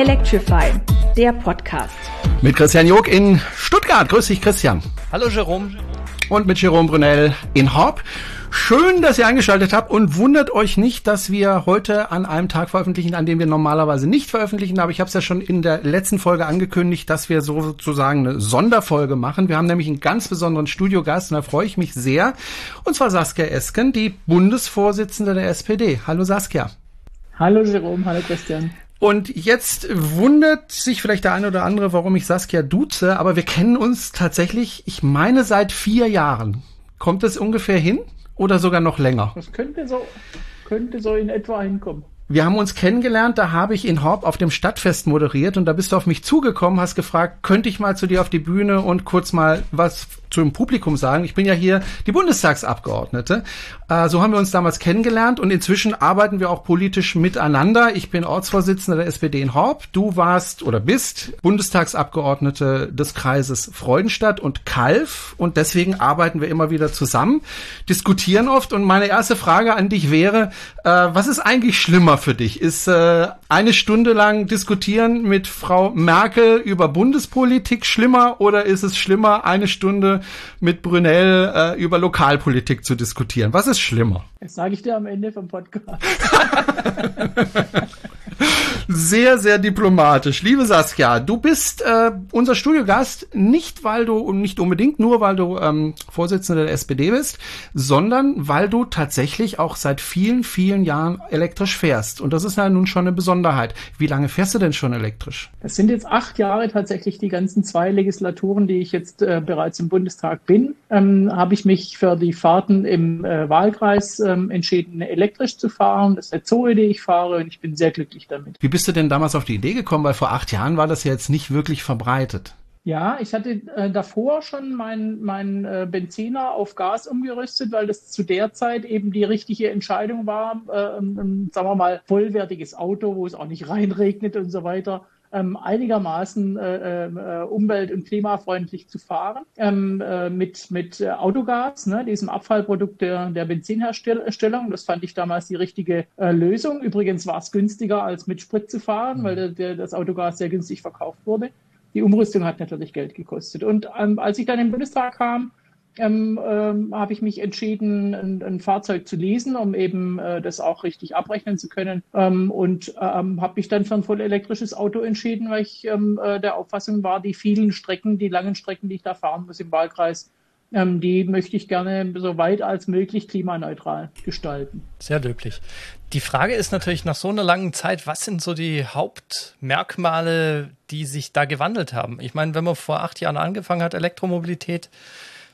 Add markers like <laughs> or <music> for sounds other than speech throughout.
Electrify, der Podcast. Mit Christian Jog in Stuttgart. Grüß dich, Christian. Hallo, Jerome. Und mit Jerome Brunel in Horb. Schön, dass ihr eingeschaltet habt und wundert euch nicht, dass wir heute an einem Tag veröffentlichen, an dem wir normalerweise nicht veröffentlichen. Aber ich habe es ja schon in der letzten Folge angekündigt, dass wir sozusagen eine Sonderfolge machen. Wir haben nämlich einen ganz besonderen Studiogast und da freue ich mich sehr. Und zwar Saskia Esken, die Bundesvorsitzende der SPD. Hallo Saskia. Hallo Jerome, hallo Christian. Und jetzt wundert sich vielleicht der eine oder andere, warum ich Saskia duze, aber wir kennen uns tatsächlich, ich meine, seit vier Jahren. Kommt es ungefähr hin? Oder sogar noch länger? Das könnte so, könnte so in etwa hinkommen. Wir haben uns kennengelernt, da habe ich in Horb auf dem Stadtfest moderiert und da bist du auf mich zugekommen, hast gefragt, könnte ich mal zu dir auf die Bühne und kurz mal was zum Publikum sagen. Ich bin ja hier die Bundestagsabgeordnete. Äh, so haben wir uns damals kennengelernt und inzwischen arbeiten wir auch politisch miteinander. Ich bin Ortsvorsitzender der SPD in Horb. Du warst oder bist Bundestagsabgeordnete des Kreises Freudenstadt und Kalf und deswegen arbeiten wir immer wieder zusammen, diskutieren oft und meine erste Frage an dich wäre, äh, was ist eigentlich schlimmer für dich? Ist äh, eine Stunde lang diskutieren mit Frau Merkel über Bundespolitik schlimmer oder ist es schlimmer, eine Stunde mit Brunel äh, über Lokalpolitik zu diskutieren. Was ist schlimmer? Das sage ich dir am Ende vom Podcast. <laughs> sehr, sehr diplomatisch. Liebe Saskia, du bist äh, unser Studiogast nicht, weil du und nicht unbedingt nur, weil du ähm, Vorsitzende der SPD bist, sondern weil du tatsächlich auch seit vielen, vielen Jahren elektrisch fährst. Und das ist ja nun schon eine Besonderheit. Wie lange fährst du denn schon elektrisch? Das sind jetzt acht Jahre tatsächlich die ganzen zwei Legislaturen, die ich jetzt äh, bereits im Bundestag bin. Ähm, Habe ich mich für die Fahrten im äh, Wahlkreis ähm, entschieden, elektrisch zu fahren. Das ist eine Zoe, die ich fahre und ich bin sehr glücklich damit. Wie bist du denn damals auf die Idee gekommen? Weil vor acht Jahren war das ja jetzt nicht wirklich verbreitet. Ja, ich hatte äh, davor schon meinen mein, äh, Benziner auf Gas umgerüstet, weil das zu der Zeit eben die richtige Entscheidung war, äh, ein, sagen wir mal, vollwertiges Auto, wo es auch nicht reinregnet und so weiter, ähm, einigermaßen äh, äh, umwelt- und klimafreundlich zu fahren. Ähm, äh, mit mit äh, Autogas, ne, diesem Abfallprodukt der, der Benzinherstellung. Das fand ich damals die richtige äh, Lösung. Übrigens war es günstiger, als mit Sprit zu fahren, weil der, der, das Autogas sehr günstig verkauft wurde. Die Umrüstung hat natürlich Geld gekostet. Und ähm, als ich dann im Bundestag kam, ähm, ähm, habe ich mich entschieden, ein, ein, Fahrzeug zu leasen, um eben äh, das auch richtig abrechnen zu können. Ähm, und ähm, habe mich dann für ein voll elektrisches Auto entschieden, weil ich ähm, äh, der Auffassung war, die vielen Strecken, die langen Strecken, die ich da fahren muss im Wahlkreis, ähm, die möchte ich gerne so weit als möglich klimaneutral gestalten. Sehr löblich. Die Frage ist natürlich nach so einer langen Zeit, was sind so die Hauptmerkmale, die sich da gewandelt haben? Ich meine, wenn man vor acht Jahren angefangen hat, Elektromobilität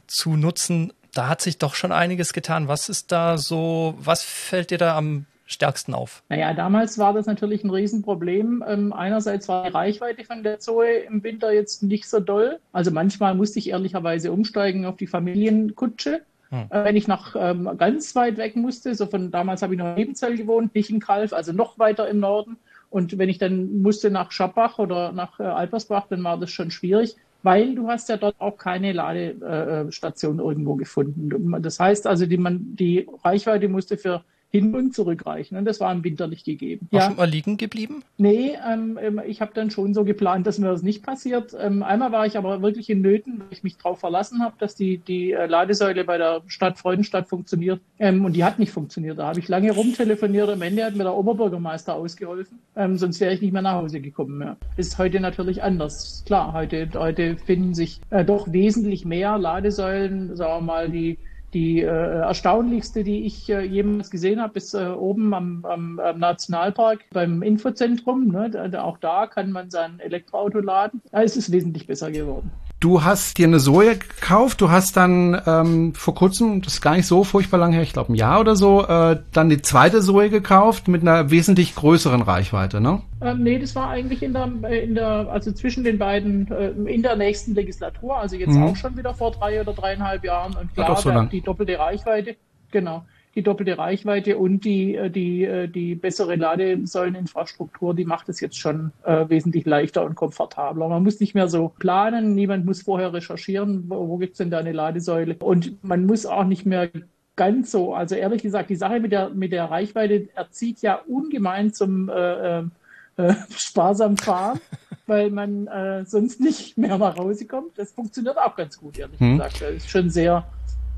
zu nutzen, da hat sich doch schon einiges getan. Was ist da so, was fällt dir da am stärksten auf? Naja, damals war das natürlich ein Riesenproblem. Ähm, einerseits war die Reichweite von der Zoe im Winter jetzt nicht so doll. Also manchmal musste ich ehrlicherweise umsteigen auf die Familienkutsche. Hm. Äh, wenn ich nach ähm, ganz weit weg musste, so von damals habe ich noch in Nebenzell gewohnt, nicht in Kalf, also noch weiter im Norden. Und wenn ich dann musste nach Schappach oder nach äh, Alpersbach, dann war das schon schwierig weil du hast ja dort auch keine Ladestation irgendwo gefunden. Das heißt also, die, man, die Reichweite musste für hin und zurückreichen. Und das war im Winter nicht gegeben. War ja. schon mal liegen geblieben? Nee, ähm, ähm, ich habe dann schon so geplant, dass mir das nicht passiert. Ähm, einmal war ich aber wirklich in Nöten, weil ich mich darauf verlassen habe, dass die, die äh, Ladesäule bei der Stadt Freudenstadt funktioniert. Ähm, und die hat nicht funktioniert. Da habe ich lange rumtelefoniert. Am Ende hat mir der Oberbürgermeister ausgeholfen. Ähm, sonst wäre ich nicht mehr nach Hause gekommen. Ja. Ist heute natürlich anders. Klar, heute, heute finden sich äh, doch wesentlich mehr Ladesäulen, sagen wir mal, die die äh, erstaunlichste, die ich äh, jemals gesehen habe, ist äh, oben am, am, am, Nationalpark beim Infozentrum. Ne? Auch da kann man sein Elektroauto laden. Da ist es wesentlich besser geworden. Du hast dir eine Soja gekauft, du hast dann ähm, vor kurzem, das ist gar nicht so furchtbar lang her, ich glaube ein Jahr oder so, äh, dann die zweite Soja gekauft mit einer wesentlich größeren Reichweite, ne? Ähm, nee, das war eigentlich in der, äh, in der, also zwischen den beiden, äh, in der nächsten Legislatur, also jetzt mhm. auch schon wieder vor drei oder dreieinhalb Jahren und klar, so die doppelte Reichweite, genau die doppelte Reichweite und die, äh, die, äh, die bessere Ladesäuleninfrastruktur, die macht es jetzt schon äh, wesentlich leichter und komfortabler. Man muss nicht mehr so planen, niemand muss vorher recherchieren, wo, wo gibt's denn da eine Ladesäule. Und man muss auch nicht mehr ganz so, also ehrlich gesagt, die Sache mit der, mit der Reichweite erzieht ja ungemein zum äh, äh, sparsam fahren, <laughs> weil man äh, sonst nicht mehr nach Hause kommt. Das funktioniert auch ganz gut, ehrlich hm. gesagt. Das ist schon sehr,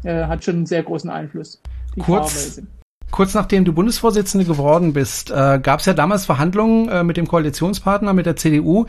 äh, hat schon einen sehr großen Einfluss. Die Kurz. Kurz nachdem du Bundesvorsitzende geworden bist, äh, gab es ja damals Verhandlungen äh, mit dem Koalitionspartner, mit der CDU.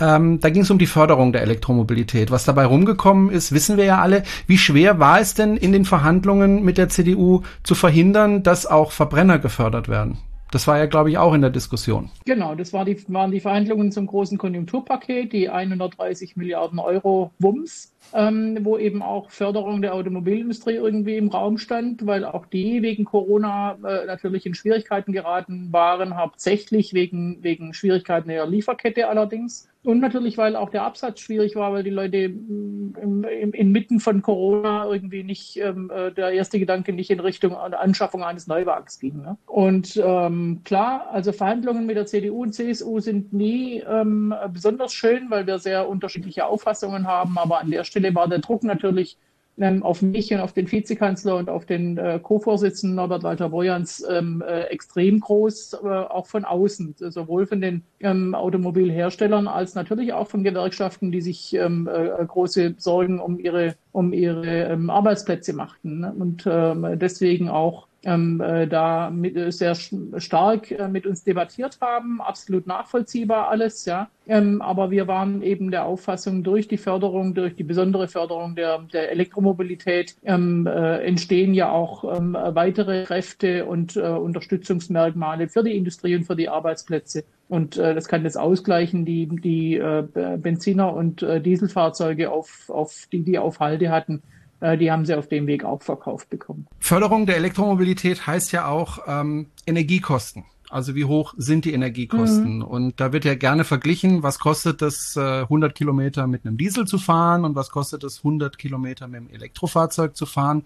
Ähm, da ging es um die Förderung der Elektromobilität. Was dabei rumgekommen ist, wissen wir ja alle. Wie schwer war es denn in den Verhandlungen mit der CDU zu verhindern, dass auch Verbrenner gefördert werden? Das war ja, glaube ich, auch in der Diskussion. Genau, das war die, waren die Verhandlungen zum großen Konjunkturpaket, die 130 Milliarden Euro Wumms ähm, wo eben auch Förderung der Automobilindustrie irgendwie im Raum stand, weil auch die wegen Corona äh, natürlich in Schwierigkeiten geraten waren, hauptsächlich wegen, wegen Schwierigkeiten der Lieferkette allerdings. Und natürlich, weil auch der Absatz schwierig war, weil die Leute mm, im, im, inmitten von Corona irgendwie nicht, ähm, äh, der erste Gedanke nicht in Richtung Anschaffung eines Neuwagens ging. Ne? Und ähm, klar, also Verhandlungen mit der CDU und CSU sind nie ähm, besonders schön, weil wir sehr unterschiedliche Auffassungen haben, aber an der Stelle war der Druck natürlich ähm, auf mich und auf den Vizekanzler und auf den äh, Co-Vorsitzenden Norbert Walter Borjans ähm, äh, extrem groß, äh, auch von außen, sowohl von den ähm, Automobilherstellern als natürlich auch von Gewerkschaften, die sich ähm, äh, große Sorgen um ihre, um ihre ähm, Arbeitsplätze machten ne? und ähm, deswegen auch ähm, äh, da mit, äh, sehr stark äh, mit uns debattiert haben. Absolut nachvollziehbar alles, ja. Ähm, aber wir waren eben der Auffassung, durch die Förderung, durch die besondere Förderung der, der Elektromobilität ähm, äh, entstehen ja auch ähm, weitere Kräfte und äh, Unterstützungsmerkmale für die Industrie und für die Arbeitsplätze. Und äh, das kann das ausgleichen, die, die äh, Benziner- und äh, Dieselfahrzeuge, auf, auf die die auf Halde hatten die haben sie auf dem Weg auch verkauft bekommen. Förderung der Elektromobilität heißt ja auch ähm, Energiekosten. Also wie hoch sind die Energiekosten? Mhm. Und da wird ja gerne verglichen, was kostet es, äh, 100 Kilometer mit einem Diesel zu fahren und was kostet es, 100 Kilometer mit einem Elektrofahrzeug zu fahren.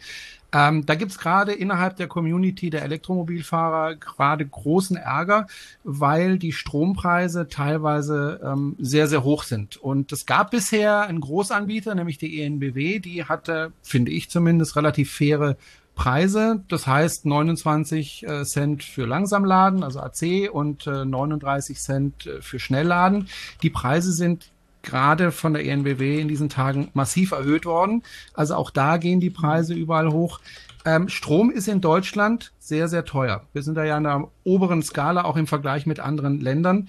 Ähm, da gibt's gerade innerhalb der Community der Elektromobilfahrer gerade großen Ärger, weil die Strompreise teilweise ähm, sehr, sehr hoch sind. Und es gab bisher einen Großanbieter, nämlich die ENBW, die hatte, finde ich zumindest, relativ faire Preise. Das heißt 29 äh, Cent für Langsamladen, also AC, und äh, 39 Cent äh, für Schnellladen. Die Preise sind gerade von der ENBW in diesen Tagen massiv erhöht worden. Also auch da gehen die Preise überall hoch. Ähm, Strom ist in Deutschland sehr, sehr teuer. Wir sind da ja in der oberen Skala, auch im Vergleich mit anderen Ländern.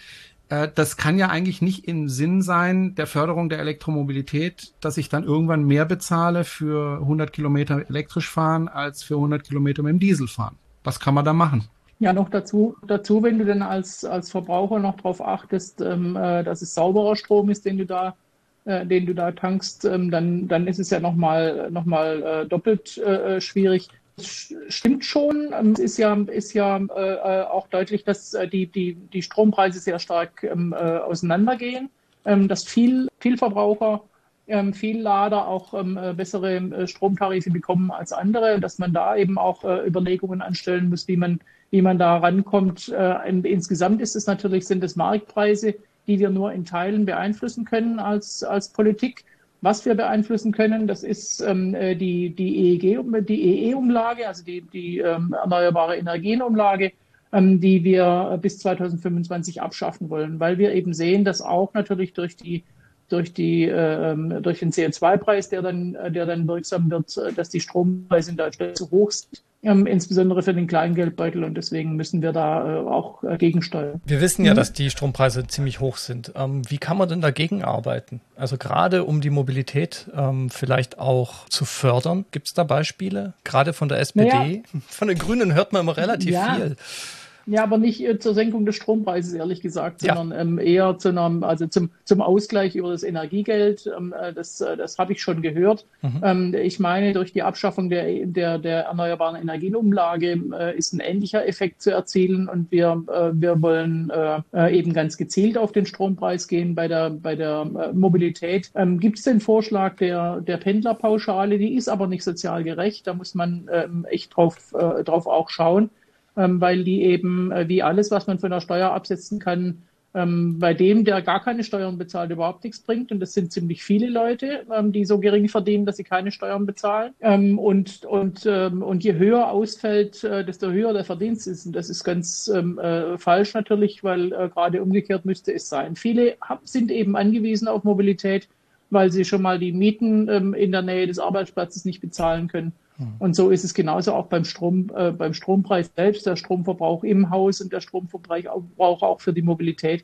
Äh, das kann ja eigentlich nicht im Sinn sein der Förderung der Elektromobilität, dass ich dann irgendwann mehr bezahle für 100 Kilometer elektrisch fahren als für 100 Kilometer mit dem Diesel fahren. Was kann man da machen? Ja, noch dazu, dazu, wenn du dann als, als Verbraucher noch darauf achtest, ähm, äh, dass es sauberer Strom ist, den du da, äh, den du da tankst, ähm, dann, dann ist es ja nochmal noch mal, äh, doppelt äh, schwierig. Stimmt schon. Ähm, es ist ja, ist ja äh, auch deutlich, dass äh, die, die, die Strompreise sehr stark ähm, äh, auseinandergehen, ähm, dass viel, viel Verbraucher, ähm, viel Lader auch ähm, äh, bessere äh, Stromtarife bekommen als andere, dass man da eben auch äh, Überlegungen anstellen muss, wie man, wie man da rankommt. insgesamt ist es natürlich, sind es Marktpreise, die wir nur in Teilen beeinflussen können als, als Politik. Was wir beeinflussen können, das ist ähm, äh, die, die EEG, die EE-Umlage, also die, die ähm, erneuerbare Energienumlage, ähm, die wir bis 2025 abschaffen wollen, weil wir eben sehen, dass auch natürlich durch die durch die äh, durch den CO2-Preis, der dann der dann wirksam wird, äh, dass die Strompreise in Deutschland zu hoch sind ähm, insbesondere für den Kleingeldbeutel und deswegen müssen wir da äh, auch äh, gegensteuern. Wir wissen ja, mhm. dass die Strompreise ziemlich hoch sind. Ähm, wie kann man denn dagegen arbeiten? Also gerade um die Mobilität ähm, vielleicht auch zu fördern. Gibt es da Beispiele? Gerade von der SPD? Naja. <laughs> Von den Grünen hört man immer relativ ja. viel. Ja, aber nicht äh, zur Senkung des Strompreises, ehrlich gesagt, sondern ja. ähm, eher zu einem, also zum, zum Ausgleich über das Energiegeld. Ähm, äh, das äh, das habe ich schon gehört. Mhm. Ähm, ich meine, durch die Abschaffung der, der, der erneuerbaren Energienumlage äh, ist ein ähnlicher Effekt zu erzielen und wir, äh, wir wollen äh, eben ganz gezielt auf den Strompreis gehen bei der, bei der Mobilität. Ähm, Gibt es den Vorschlag der, der Pendlerpauschale? Die ist aber nicht sozial gerecht. Da muss man ähm, echt drauf, drauf auch schauen weil die eben, äh, wie alles, was man von der Steuer absetzen kann, Ähm, bei dem, der gar keine Steuern bezahlt, überhaupt nichts bringt. Und das sind ziemlich viele Leute, ähm, die so gering verdienen, dass sie keine Steuern bezahlen. Ähm, und, und, ähm, und je höher ausfällt, äh, desto höher der Verdienst ist. Und das ist ganz ähm, äh, falsch natürlich, weil gerade umgekehrt müsste es sein. Viele sind eben angewiesen auf Mobilität, weil sie schon mal die Mieten ähm, in der Nähe des Arbeitsplatzes nicht bezahlen können. Hm. Und so ist es genauso auch beim Strom, äh, beim Strompreis selbst, der Stromverbrauch im Haus und der Stromverbrauch auch für die Mobilität.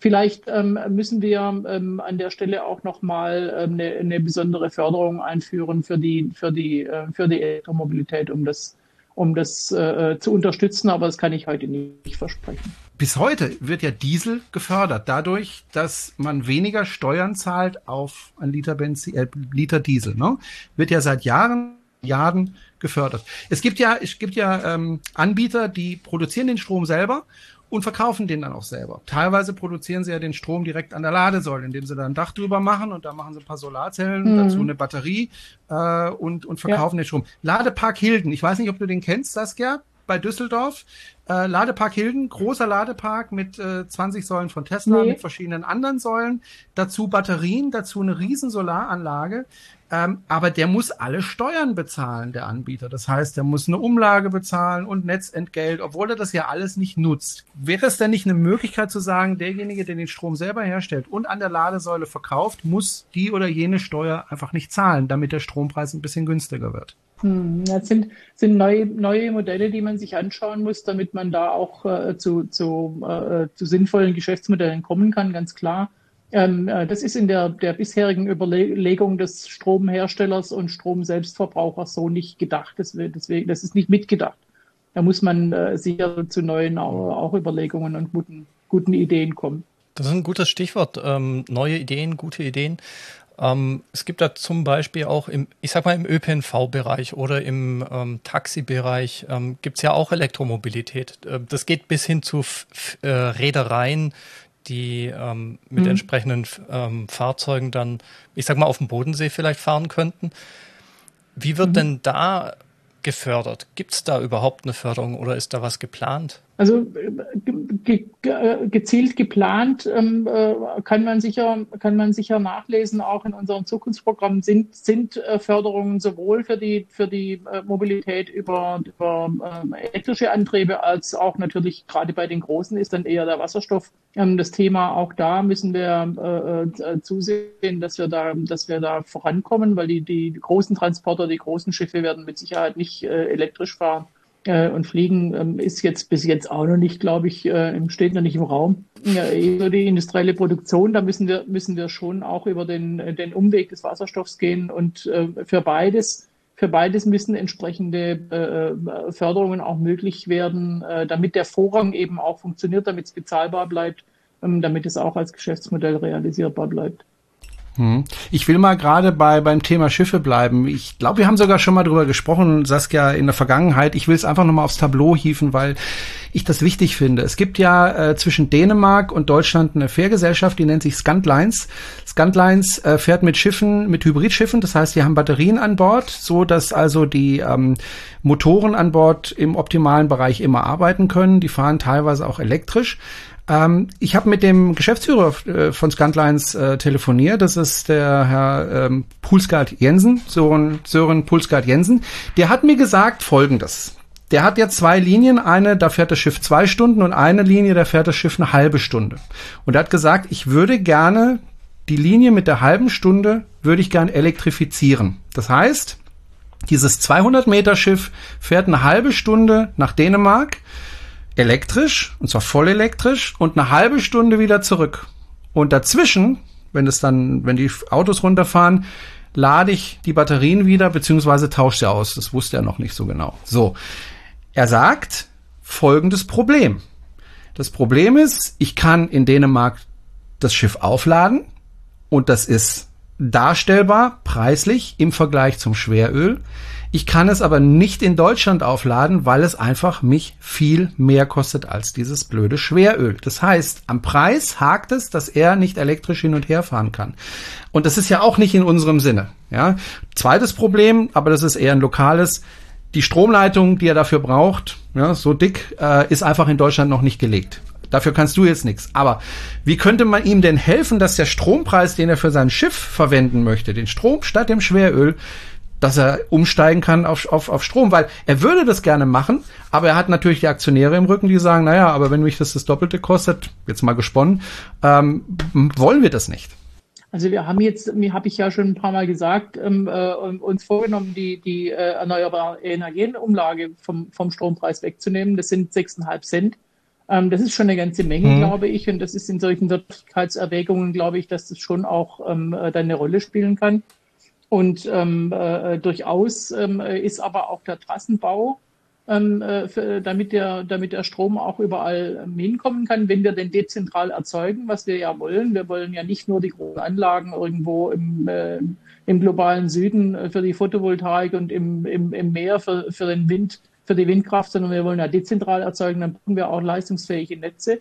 Vielleicht ähm, müssen wir ähm, an der Stelle auch nochmal ähm, eine, eine besondere Förderung einführen für die, für die, äh, für die Elektromobilität, um das, um das äh, zu unterstützen. Aber das kann ich heute nicht versprechen. Bis heute wird ja Diesel gefördert, dadurch, dass man weniger Steuern zahlt auf ein Liter Benzin, äh, Liter Diesel. Ne? Wird ja seit Jahren Jahren gefördert. Es gibt ja, es gibt ja ähm, Anbieter, die produzieren den Strom selber und verkaufen den dann auch selber. Teilweise produzieren sie ja den Strom direkt an der Ladesäule, indem sie da ein Dach drüber machen und da machen sie ein paar Solarzellen, mhm. dazu eine Batterie äh, und, und verkaufen ja. den Strom. Ladepark Hilden, ich weiß nicht, ob du den kennst, Saskia, bei Düsseldorf. Äh, Ladepark Hilden, großer Ladepark mit äh, 20 Säulen von Tesla, nee. mit verschiedenen anderen Säulen, dazu Batterien, dazu eine riesen Solaranlage. Ähm, aber der muss alle Steuern bezahlen, der Anbieter. Das heißt, der muss eine Umlage bezahlen und Netzentgelt, obwohl er das ja alles nicht nutzt. Wäre es denn nicht eine Möglichkeit zu sagen, derjenige, der den Strom selber herstellt und an der Ladesäule verkauft, muss die oder jene Steuer einfach nicht zahlen, damit der Strompreis ein bisschen günstiger wird? Hm, das sind, sind neue, neue Modelle, die man sich anschauen muss, damit man da auch äh, zu, zu, äh, zu sinnvollen Geschäftsmodellen kommen kann, ganz klar. Ähm, äh, das ist in der, der bisherigen Überlegung des Stromherstellers und Stromselbstverbrauchers so nicht gedacht. Deswegen, das ist nicht mitgedacht. Da muss man äh, sicher zu neuen auch, auch Überlegungen und guten, guten Ideen kommen. Das ist ein gutes Stichwort. Ähm, neue Ideen, gute Ideen. Ähm, es gibt da zum Beispiel auch im, ich sag mal, im ÖPNV-Bereich oder im ähm, Taxibereich ähm, gibt es ja auch Elektromobilität. Äh, das geht bis hin zu F äh, Reedereien, die ähm, mit mhm. entsprechenden ähm, Fahrzeugen dann, ich sag mal, auf dem Bodensee vielleicht fahren könnten. Wie wird mhm. denn da gefördert? Gibt es da überhaupt eine Förderung oder ist da was geplant? Also ge ge gezielt geplant ähm, äh, kann man sicher kann man sicher nachlesen. Auch in unserem Zukunftsprogramm sind sind äh, Förderungen sowohl für die für die äh, Mobilität über, über äh, elektrische Antriebe als auch natürlich gerade bei den großen ist dann eher der Wasserstoff ähm, das Thema. Auch da müssen wir äh, äh, zusehen, dass wir da dass wir da vorankommen, weil die die großen Transporter, die großen Schiffe werden mit Sicherheit nicht elektrisch fahren äh, und Fliegen ähm, ist jetzt bis jetzt auch noch nicht, glaube ich, äh, steht noch nicht im Raum. Ja, über die industrielle Produktion, da müssen wir, müssen wir schon auch über den, den Umweg des Wasserstoffs gehen und äh, für beides für beides müssen entsprechende äh, Förderungen auch möglich werden, äh, damit der Vorrang eben auch funktioniert, damit es bezahlbar bleibt, ähm, damit es auch als Geschäftsmodell realisierbar bleibt. Hm. Ich will mal gerade bei beim Thema Schiffe bleiben. Ich glaube, wir haben sogar schon mal drüber gesprochen, Saskia, in der Vergangenheit. Ich will es einfach nochmal aufs Tableau hieven, weil ich das wichtig finde. Es gibt ja äh, zwischen Dänemark und Deutschland eine Fährgesellschaft, die nennt sich Scantlines. Scantlines äh, fährt mit Schiffen, mit Hybridschiffen, das heißt, die haben Batterien an Bord, so dass also die ähm, Motoren an Bord im optimalen Bereich immer arbeiten können. Die fahren teilweise auch elektrisch. Ähm, ich habe mit dem Geschäftsführer äh, von Scantlines äh, telefoniert. Das ist der Herr ähm, Pulsgaard Jensen, Sören, Sören Pulsgaard Jensen. Der hat mir gesagt Folgendes. Der hat ja zwei Linien, eine, da fährt das Schiff zwei Stunden und eine Linie, da fährt das Schiff eine halbe Stunde. Und er hat gesagt, ich würde gerne die Linie mit der halben Stunde würde ich gerne elektrifizieren. Das heißt, dieses 200 Meter Schiff fährt eine halbe Stunde nach Dänemark, elektrisch, und zwar voll elektrisch, und eine halbe Stunde wieder zurück. Und dazwischen, wenn es dann, wenn die Autos runterfahren, lade ich die Batterien wieder, beziehungsweise tausche sie aus. Das wusste er noch nicht so genau. So. Er sagt folgendes Problem. Das Problem ist, ich kann in Dänemark das Schiff aufladen und das ist darstellbar preislich im Vergleich zum Schweröl. Ich kann es aber nicht in Deutschland aufladen, weil es einfach mich viel mehr kostet als dieses blöde Schweröl. Das heißt, am Preis hakt es, dass er nicht elektrisch hin und her fahren kann. Und das ist ja auch nicht in unserem Sinne. Ja. Zweites Problem, aber das ist eher ein lokales. Die Stromleitung, die er dafür braucht, ja, so dick, äh, ist einfach in Deutschland noch nicht gelegt. Dafür kannst du jetzt nichts. Aber wie könnte man ihm denn helfen, dass der Strompreis, den er für sein Schiff verwenden möchte, den Strom statt dem Schweröl, dass er umsteigen kann auf, auf, auf Strom, weil er würde das gerne machen, aber er hat natürlich die Aktionäre im Rücken, die sagen, naja, aber wenn mich das das Doppelte kostet, jetzt mal gesponnen, ähm, wollen wir das nicht. Also wir haben jetzt, mir habe ich ja schon ein paar Mal gesagt, ähm, äh, uns vorgenommen, die, die äh, erneuerbare Energienumlage vom, vom Strompreis wegzunehmen. Das sind 6,5 Cent. Ähm, das ist schon eine ganze Menge, mhm. glaube ich. Und das ist in solchen Wirtschaftlichkeitserwägungen, glaube ich, dass das schon auch ähm, äh, dann eine Rolle spielen kann. Und ähm, äh, durchaus ähm, ist aber auch der Trassenbau, ähm, äh, für, damit, der, damit der Strom auch überall ähm, hinkommen kann, wenn wir den dezentral erzeugen, was wir ja wollen. Wir wollen ja nicht nur die großen Anlagen irgendwo im, äh, im globalen Süden äh, für die Photovoltaik und im, im, im Meer für, für den Wind, für die Windkraft, sondern wir wollen ja dezentral erzeugen. Dann brauchen wir auch leistungsfähige Netze.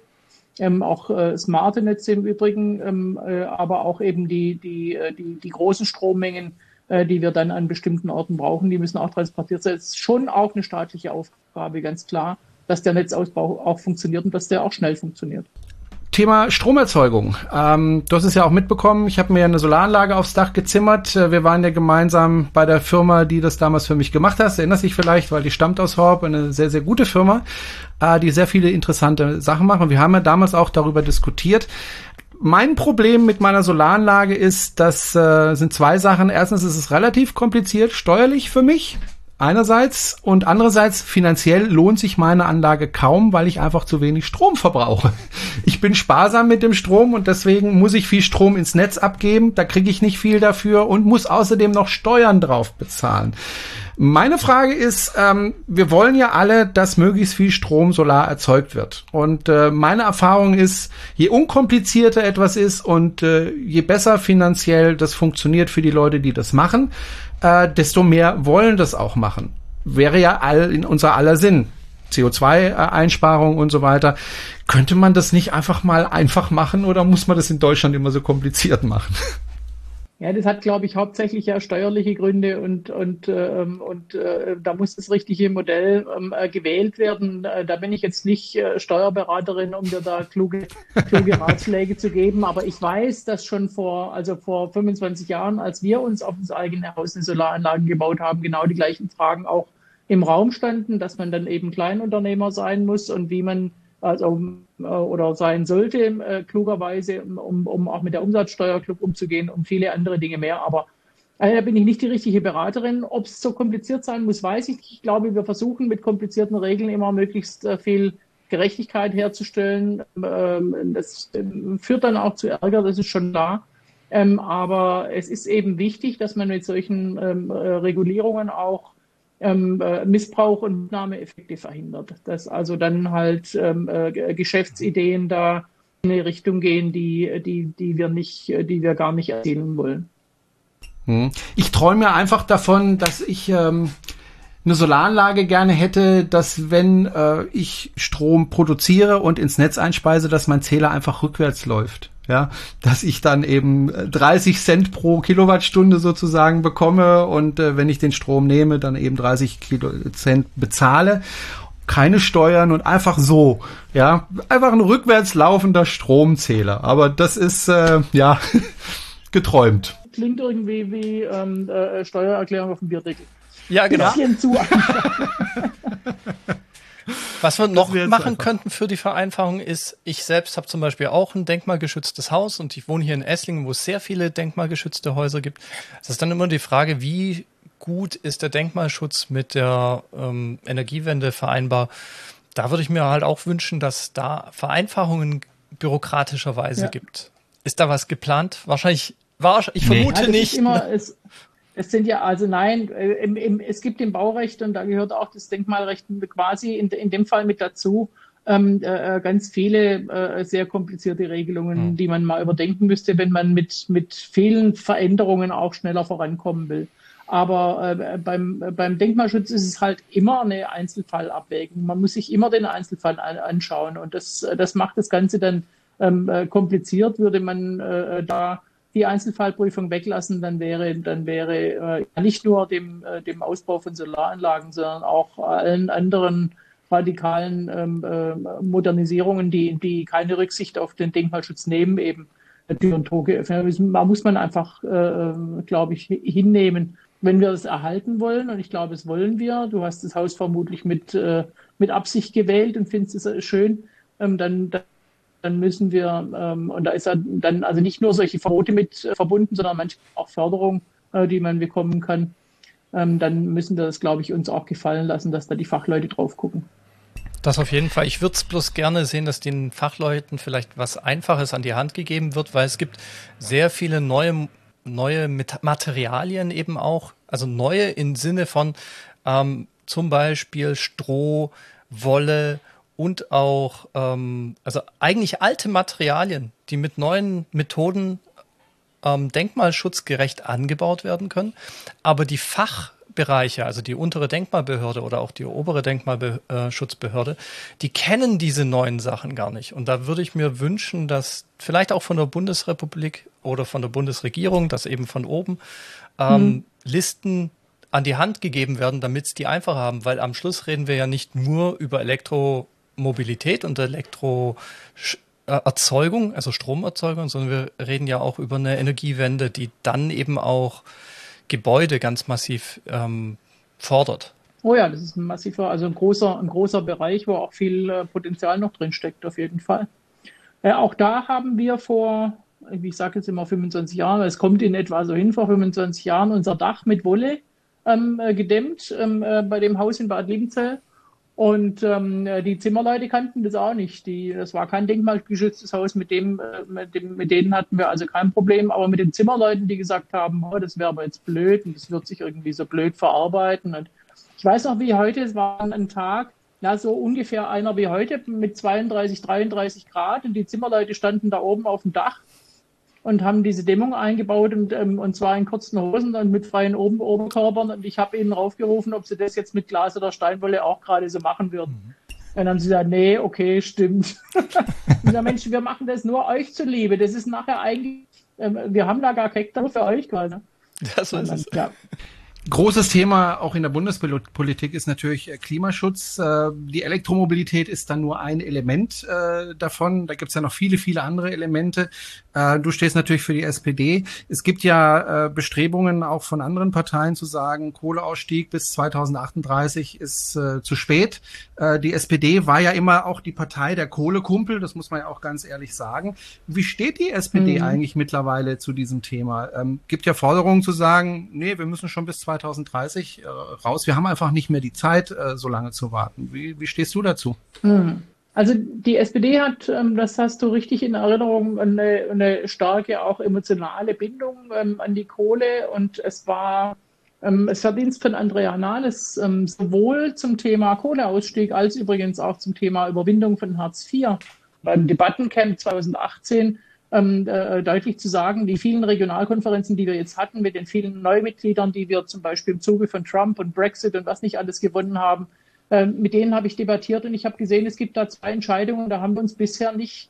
Ähm, auch äh, smarte Netze im Übrigen, ähm, äh, aber auch eben die, die, äh, die, die großen Strommengen, äh, die wir dann an bestimmten Orten brauchen, die müssen auch transportiert sein. Es ist schon auch eine staatliche Aufgabe, ganz klar, dass der Netzausbau auch funktioniert und dass der auch schnell funktioniert. Thema Stromerzeugung. Ähm, du hast es ja auch mitbekommen. Ich habe mir eine Solaranlage aufs Dach gezimmert. Äh, wir waren ja gemeinsam bei der Firma, die das damals für mich gemacht hat. Erinnerst dich vielleicht, weil die stammt aus Horb, eine sehr, sehr gute Firma, äh, die sehr viele interessante Sachen machen. Wir haben ja damals auch darüber diskutiert. Mein Problem mit meiner Solaranlage ist, das äh, sind zwei Sachen. Erstens ist es relativ kompliziert steuerlich für mich einerseits und andererseits finanziell lohnt sich meine Anlage kaum, weil ich einfach zu wenig Strom verbrauche. Ich bin sparsam mit dem Strom und deswegen muss ich viel Strom ins Netz abgeben, da kriege ich nicht viel dafür und muss außerdem noch Steuern drauf bezahlen. Meine Frage ist, ähm, wir wollen ja alle, dass möglichst viel Strom solar erzeugt wird. Und äh, meine Erfahrung ist, je unkomplizierter etwas ist und äh, je besser finanziell das funktioniert für die Leute, die das machen, äh, desto mehr wollen das auch machen. Wäre ja all in unser aller Sinn. CO2-Einsparung und so weiter. Könnte man das nicht einfach mal einfach machen oder muss man das in Deutschland immer so kompliziert machen? <laughs> Ja, das hat, glaube ich, hauptsächlich ja steuerliche Gründe und, und, ähm, und äh, da muss das richtige Modell ähm, äh, gewählt werden. Äh, da bin ich jetzt nicht äh, Steuerberaterin, um dir da kluge, kluge <laughs> Ratschläge zu geben, aber ich weiß, dass schon vor, also vor 25 Jahren, als wir uns auf das eigene Haus eine Solaranlagen gebaut haben, genau die gleichen Fragen auch im Raum standen, dass man dann eben Kleinunternehmer sein muss und wie man also oder sein sollte, äh, klugerweise, um, um auch mit der Umsatzsteuerclub umzugehen, um viele andere Dinge mehr. Aber äh, da bin ich nicht die richtige Beraterin. Ob es so kompliziert sein muss, weiß ich nicht. Ich glaube, wir versuchen mit komplizierten Regeln immer möglichst viel Gerechtigkeit herzustellen. Ähm, das ähm, führt dann auch zu Ärger, das ist schon. Ähm, aber es ist eben wichtig, dass man mit solchen ähm, Regulierungen auch ähm, äh, Missbrauch und Mitnahmeeffekte verhindert. Dass also dann halt ähm, äh, Geschäftsideen da in eine Richtung gehen, die, die, die wir nicht, die wir gar nicht erzielen wollen. Hm. Ich träume einfach davon, dass ich ähm, eine Solaranlage gerne hätte, dass wenn äh, ich Strom produziere und ins Netz einspeise, dass mein Zähler einfach rückwärts läuft ja, dass ich dann eben 30 Cent pro Kilowattstunde sozusagen bekomme und äh, wenn ich den Strom nehme, dann eben 30 Kilo Cent bezahle. Keine Steuern und einfach so, ja, einfach ein rückwärts laufender Stromzähler. Aber das ist äh, ja <laughs> geträumt. Klingt irgendwie wie ähm, äh, Steuererklärung auf dem Bierdeckel. Ja, genau. Bisschen zu <laughs> Was wir noch machen einfach. könnten für die Vereinfachung ist, ich selbst habe zum Beispiel auch ein denkmalgeschütztes Haus und ich wohne hier in Esslingen, wo es sehr viele denkmalgeschützte Häuser gibt. Es ist dann immer die Frage, wie gut ist der Denkmalschutz mit der ähm, Energiewende vereinbar? Da würde ich mir halt auch wünschen, dass da Vereinfachungen bürokratischerweise ja. gibt. Ist da was geplant? Wahrscheinlich, war, ich vermute nee. nicht. Immer, es, es sind ja, also nein, äh, im, im, es gibt im Baurecht und da gehört auch das Denkmalrecht quasi in, in dem Fall mit dazu, ähm, äh, ganz viele äh, sehr komplizierte Regelungen, mhm. die man mal überdenken müsste, wenn man mit, mit vielen Veränderungen auch schneller vorankommen will. Aber äh, beim, beim Denkmalschutz ist es halt immer eine Einzelfallabwägung. Man muss sich immer den Einzelfall an, anschauen und das, das macht das Ganze dann ähm, äh, kompliziert, würde man äh, da die Einzelfallprüfung weglassen, dann wäre, dann wäre äh, nicht nur dem, äh, dem Ausbau von Solaranlagen, sondern auch allen anderen radikalen ähm, äh, Modernisierungen, die, die keine Rücksicht auf den Denkmalschutz nehmen, eben Tür und Tor geöffnet. Da muss man einfach, äh, glaube ich, hinnehmen. Wenn wir das erhalten wollen, und ich glaube, es wollen wir, du hast das Haus vermutlich mit, äh, mit Absicht gewählt und findest es schön, ähm, dann, dann müssen wir, ähm, und da ist dann also nicht nur solche Verbote mit äh, verbunden, sondern manchmal auch Förderung, äh, die man bekommen kann. Ähm, dann müssen wir das, glaube ich, uns auch gefallen lassen, dass da die Fachleute drauf gucken. Das auf jeden Fall. Ich würde es bloß gerne sehen, dass den Fachleuten vielleicht was Einfaches an die Hand gegeben wird, weil es gibt sehr viele neue, neue Materialien eben auch, also neue im Sinne von ähm, zum Beispiel Stroh, Wolle und auch, ähm, also eigentlich alte Materialien, die mit neuen Methoden ähm, denkmalschutzgerecht angebaut werden können, aber die Fach Bereiche, also die untere Denkmalbehörde oder auch die obere Denkmalschutzbehörde, die kennen diese neuen Sachen gar nicht. Und da würde ich mir wünschen, dass vielleicht auch von der Bundesrepublik oder von der Bundesregierung, dass eben von oben ähm, mhm. Listen an die Hand gegeben werden, damit es die einfach haben, weil am Schluss reden wir ja nicht nur über Elektromobilität und Elektroerzeugung, also Stromerzeugung, sondern wir reden ja auch über eine Energiewende, die dann eben auch Gebäude ganz massiv ähm, fordert. Oh ja, das ist ein massiver, also ein großer, ein großer Bereich, wo auch viel äh, Potenzial noch drin steckt, auf jeden Fall. Äh, auch da haben wir vor, ich sage jetzt immer 25 Jahren, es kommt in etwa so hin, vor 25 Jahren unser Dach mit Wolle ähm, äh, gedämmt ähm, äh, bei dem Haus in Bad Liebenzell. Und ähm, die Zimmerleute kannten das auch nicht. Die, das war kein denkmalgeschütztes Haus, mit dem, äh, mit dem, mit denen hatten wir also kein Problem. Aber mit den Zimmerleuten, die gesagt haben, oh, das wäre aber jetzt blöd und das wird sich irgendwie so blöd verarbeiten. Und ich weiß noch wie heute, es war ein Tag, na, so ungefähr einer wie heute mit 32, 33 Grad und die Zimmerleute standen da oben auf dem Dach und haben diese Dämmung eingebaut und, ähm, und zwar in kurzen Hosen und mit freien Ober Oberkörpern. Und ich habe ihnen aufgerufen, ob sie das jetzt mit Glas oder Steinwolle auch gerade so machen würden. Mhm. Und dann haben sie gesagt, nee, okay, stimmt. <laughs> ich sage, Mensch, wir machen das nur euch zuliebe. Das ist nachher eigentlich, ähm, wir haben da gar keinen für euch gerade. Ja, so ist es. Ja. <laughs> Großes Thema auch in der Bundespolitik ist natürlich äh, Klimaschutz. Äh, die Elektromobilität ist dann nur ein Element äh, davon. Da gibt es ja noch viele, viele andere Elemente. Du stehst natürlich für die SPD. Es gibt ja Bestrebungen auch von anderen Parteien zu sagen, Kohleausstieg bis 2038 ist zu spät. Die SPD war ja immer auch die Partei der Kohlekumpel, das muss man ja auch ganz ehrlich sagen. Wie steht die SPD mhm. eigentlich mittlerweile zu diesem Thema? Ähm, gibt ja Forderungen zu sagen, nee, wir müssen schon bis 2038 2030 äh, raus. Wir haben einfach nicht mehr die Zeit, äh, so lange zu warten. Wie, wie stehst du dazu? Hm. Also die SPD hat, ähm, das hast du richtig in Erinnerung, eine, eine starke auch emotionale Bindung ähm, an die Kohle und es war ähm, das Verdienst von Andrea Nahles sowohl zum Thema Kohleausstieg als übrigens auch zum Thema Überwindung von Hartz IV beim Debattencamp 2018 ähm, äh, deutlich zu sagen, die vielen Regionalkonferenzen, die wir jetzt hatten, mit den vielen Neumitgliedern, die wir zum Beispiel im Zuge von Trump und Brexit und was nicht alles gewonnen haben, äh, mit denen habe ich debattiert und ich habe gesehen, es gibt da zwei Entscheidungen, da haben wir uns bisher nicht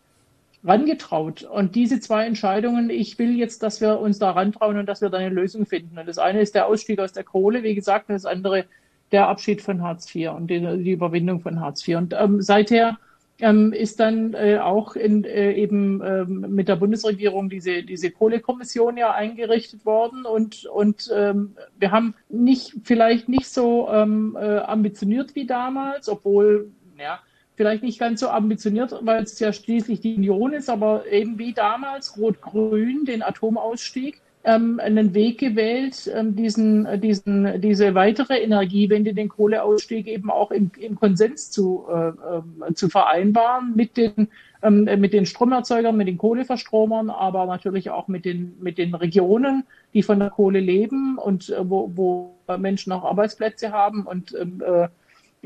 rangetraut. Und diese zwei Entscheidungen, ich will jetzt, dass wir uns da rantrauen und dass wir da eine Lösung finden. Und das eine ist der Ausstieg aus der Kohle, wie gesagt, und das andere der Abschied von Hartz IV und die, die Überwindung von Hartz IV. Und ähm, seither ähm, ist dann äh, auch in, äh, eben ähm, mit der Bundesregierung diese, diese Kohlekommission ja eingerichtet worden. Und, und ähm, wir haben nicht, vielleicht nicht so ähm, äh, ambitioniert wie damals, obwohl, ja, vielleicht nicht ganz so ambitioniert, weil es ja schließlich die Union ist, aber eben wie damals Rot-Grün den Atomausstieg ähm, einen Weg gewählt, ähm, diesen, diesen, diese weitere Energiewende, den Kohleausstieg eben auch im, im Konsens zu, äh, äh, zu vereinbaren mit den, ähm, mit den Stromerzeugern, mit den Kohleverstromern, aber natürlich auch mit den, mit den Regionen, die von der Kohle leben und äh, wo, wo Menschen auch Arbeitsplätze haben und ähm, äh,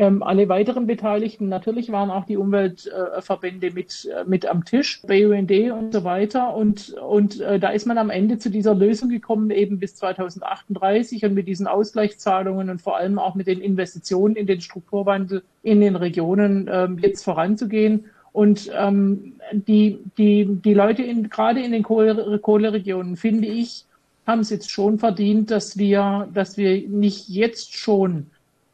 ähm, alle weiteren Beteiligten, natürlich waren auch die Umweltverbände mit, äh, mit am Tisch, BUND und so weiter. Und, und äh, da ist man am Ende zu dieser Lösung gekommen, eben bis 2038 und mit diesen Ausgleichszahlungen und vor allem auch mit den Investitionen in den Strukturwandel in den Regionen ähm, jetzt voranzugehen. Und ähm, die, die, die Leute in, gerade in den Kohle, Kohleregionen, finde ich, haben es jetzt schon verdient, dass wir, dass wir nicht jetzt schon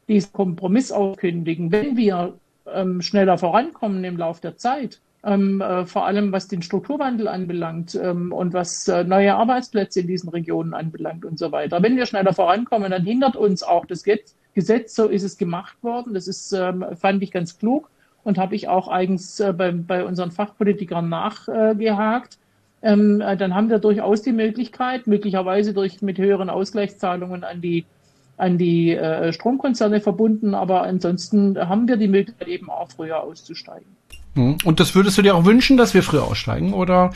diesen Kompromiss aufkündigen, wenn wir ähm, schneller vorankommen im Laufe der Zeit. Ähm, äh, vor allem was den Strukturwandel anbelangt ähm, und was äh, neue Arbeitsplätze in diesen Regionen anbelangt und so weiter. Wenn wir schneller vorankommen, dann hindert uns auch das Gesetz, so ist es gemacht worden. Das ist, ähm, fand ich ganz klug und habe ich auch eigens äh, bei, bei unseren Fachpolitikern nachgehakt. Ähm, äh, dann haben wir durchaus die Möglichkeit, möglicherweise durch mit höheren Ausgleichszahlungen an die an die äh, Stromkonzerne verbunden, aber ansonsten haben wir die Möglichkeit eben auch früher auszusteigen. Hm. Und das würdest du dir auch wünschen, dass wir früher aussteigen, oder?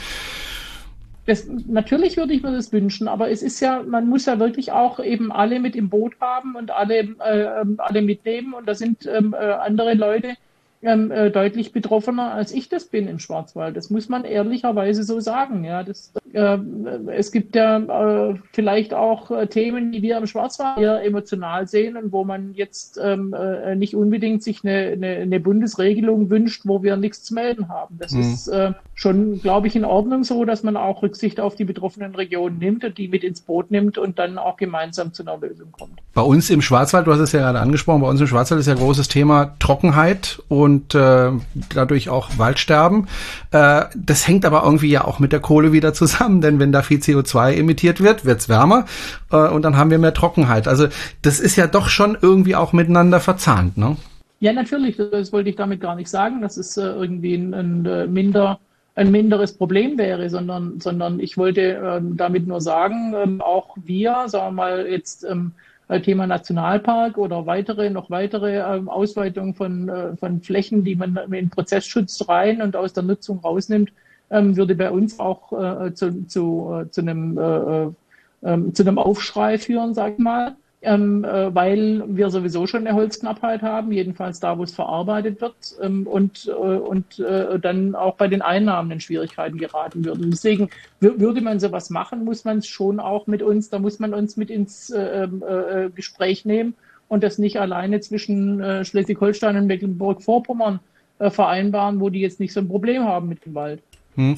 Das, natürlich würde ich mir das wünschen, aber es ist ja, man muss ja wirklich auch eben alle mit im Boot haben und alle, äh, ähm, alle mitnehmen. Und da sind ähm, äh, andere Leute, ähm, äh, deutlich betroffener, als ich das bin im Schwarzwald. Das muss man ehrlicherweise so sagen. Ja, das, es gibt ja äh, vielleicht auch äh, Themen, die wir im Schwarzwald eher emotional sehen und wo man jetzt ähm, äh, nicht unbedingt sich eine, eine, eine, Bundesregelung wünscht, wo wir nichts zu melden haben. Das mhm. ist äh, schon, glaube ich, in Ordnung so, dass man auch Rücksicht auf die betroffenen Regionen nimmt und die mit ins Boot nimmt und dann auch gemeinsam zu einer Lösung kommt. Bei uns im Schwarzwald, du hast es ja gerade angesprochen, bei uns im Schwarzwald ist ja großes Thema Trockenheit und und äh, dadurch auch Waldsterben. Äh, das hängt aber irgendwie ja auch mit der Kohle wieder zusammen, denn wenn da viel CO2 emittiert wird, wird's wärmer äh, und dann haben wir mehr Trockenheit. Also das ist ja doch schon irgendwie auch miteinander verzahnt, ne? Ja, natürlich. Das wollte ich damit gar nicht sagen, dass es äh, irgendwie ein, ein äh, minder ein minderes Problem wäre, sondern, sondern ich wollte ähm, damit nur sagen, ähm, auch wir, sagen wir mal jetzt ähm, äh, Thema Nationalpark oder weitere, noch weitere ähm, Ausweitung von, äh, von Flächen, die man in Prozessschutz rein und aus der Nutzung rausnimmt, würde bei uns auch äh, zu, zu, zu einem, ähm, zu einem Aufschrei führen, sag ich mal ähm, äh, weil wir sowieso schon eine Holzknappheit haben, jedenfalls da, wo es verarbeitet wird ähm, und, äh, und äh, dann auch bei den Einnahmen in Schwierigkeiten geraten würden. Deswegen würde man sowas machen, muss man es schon auch mit uns, da muss man uns mit ins äh, ähm, äh, Gespräch nehmen und das nicht alleine zwischen äh, Schleswig-Holstein und Mecklenburg-Vorpommern äh, vereinbaren, wo die jetzt nicht so ein Problem haben mit dem Wald. Hm